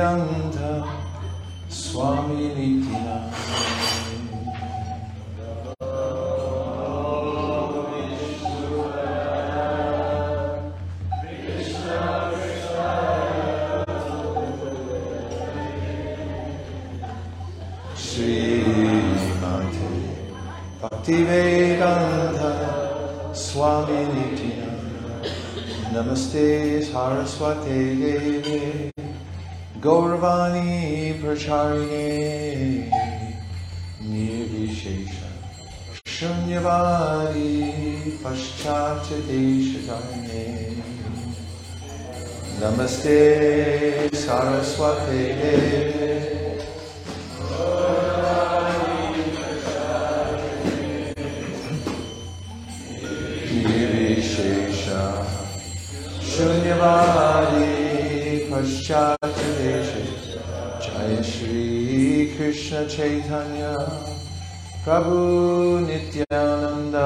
Bhaktivedanta Swami Nityananda. Bhaktivedanta Swami Nityananda. Namaste Saraswate Devi गौरवाणी प्रचारिणे निर्विशेष शून्यवादी पश्चात देशकारणे नमस्ते सारस्वते। निर्विशेष। शून्यवादी पश्चात ैधन्य प्रभु नित्यानन्द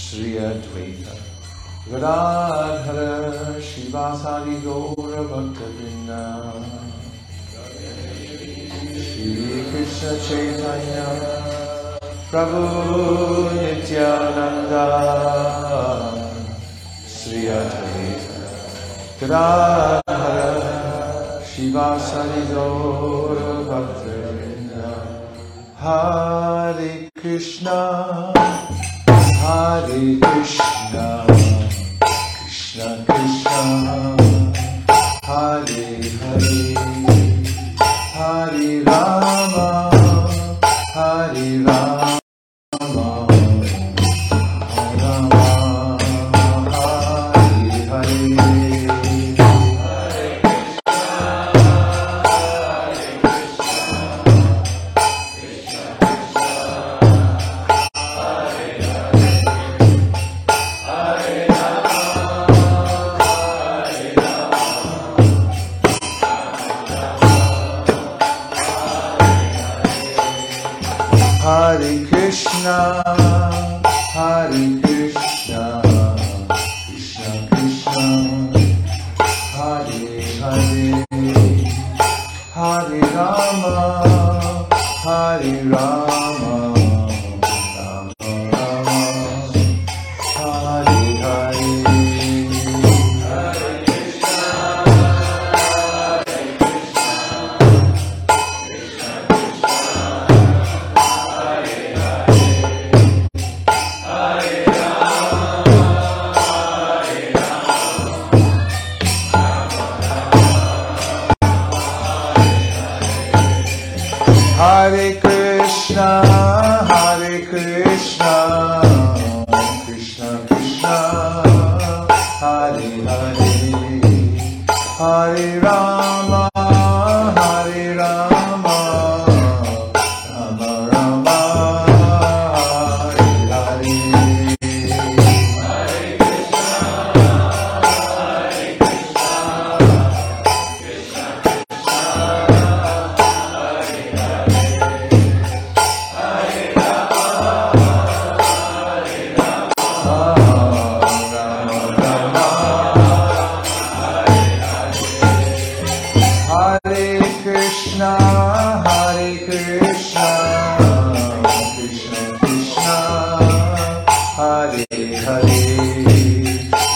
श्री अद्वैत गदाधर शिवासारि गौरभक्तवृन्द श्रीकृष्ण चैधन्या प्रभु Nityanand Shri Advaita Gadadhar Chaitanya Prabhu Nityananda Sri Advaita Gadadhara Shrivasadi Gaura Bhaktivinoda Hare Krishna Hare Krishna Krishna Krishna. Hare Hare Rama, Rama, Rama Hare Krishna,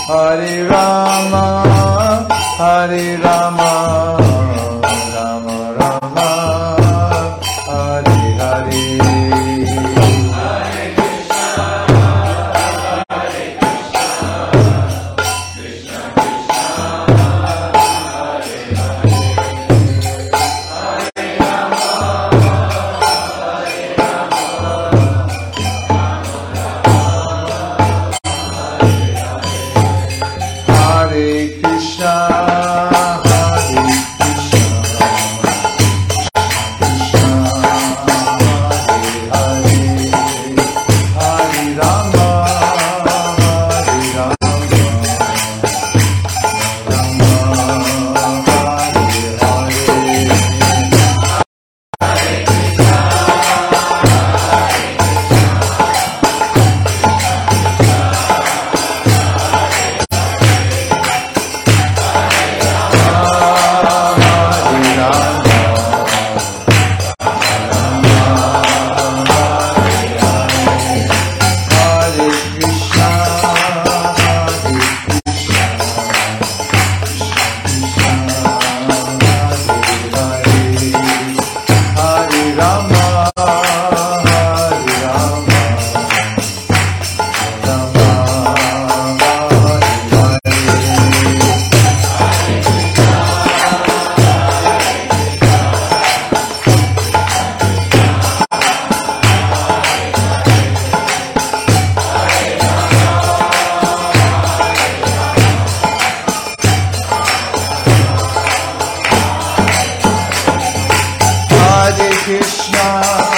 हरे Ram Hare Ram. Krishna,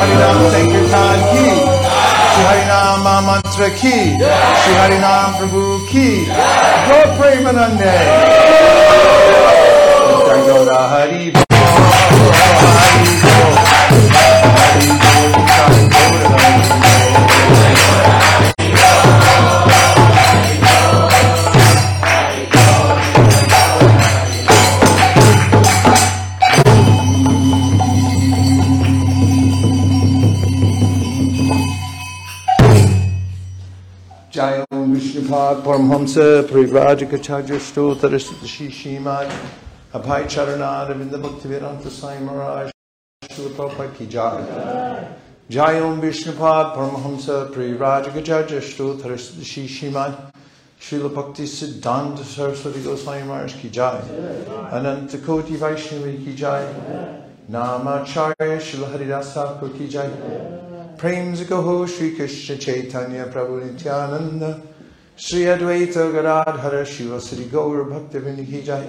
Harinam Sankirtan Ki. Shri Harinam Mantra Ki. Shri Harinam Prabhu Ki. Go Premanande Hari Hari Hari Hari Vishnupad Paramhamsa Parivrajakacharya Stotra Sutashi Shimad Abhay Charanaravinda Bhaktivedanta Sai Maharaj Srila Prabhupada Ki Jai. Jai Om Vishnupad Paramhamsa Parivrajakacharya Stotra Sutashi Shimad Srila Bhakti Siddhanta Saraswati Goswami Maharaj Ki Jai. Ananta Koti Vaishnavi Ki Jai. Namacharya Srila Haridasa Ki Jai. Prem Shri Krishna Chaitanya Prabhu Nityananda Shri Advaita Gadadhar Shiva Shri Gaura भक्त बिंद की जाए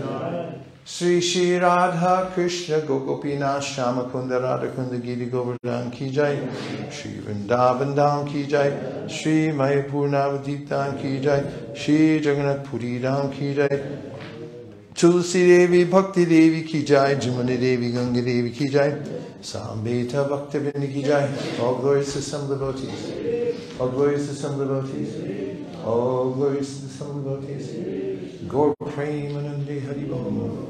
श्री श्री राधा कृष्ण गो गोपीनाथ श्याम कुंद राधा कुंद गिरी गोवर्धन की जाए श्री वृंदावन धाम की जाए श्री मय पूर्णावधीप की जाए श्री जगन्नाथपुरी राम की जाए तुलसी देवी भक्ति देवी की जाए जुमनी देवी गंगे देवी की जाए Sambhita भक्त Ki की All glories to Oh, glories to the Son of Lord Jesus. Gaur Premanande Hari Bhava.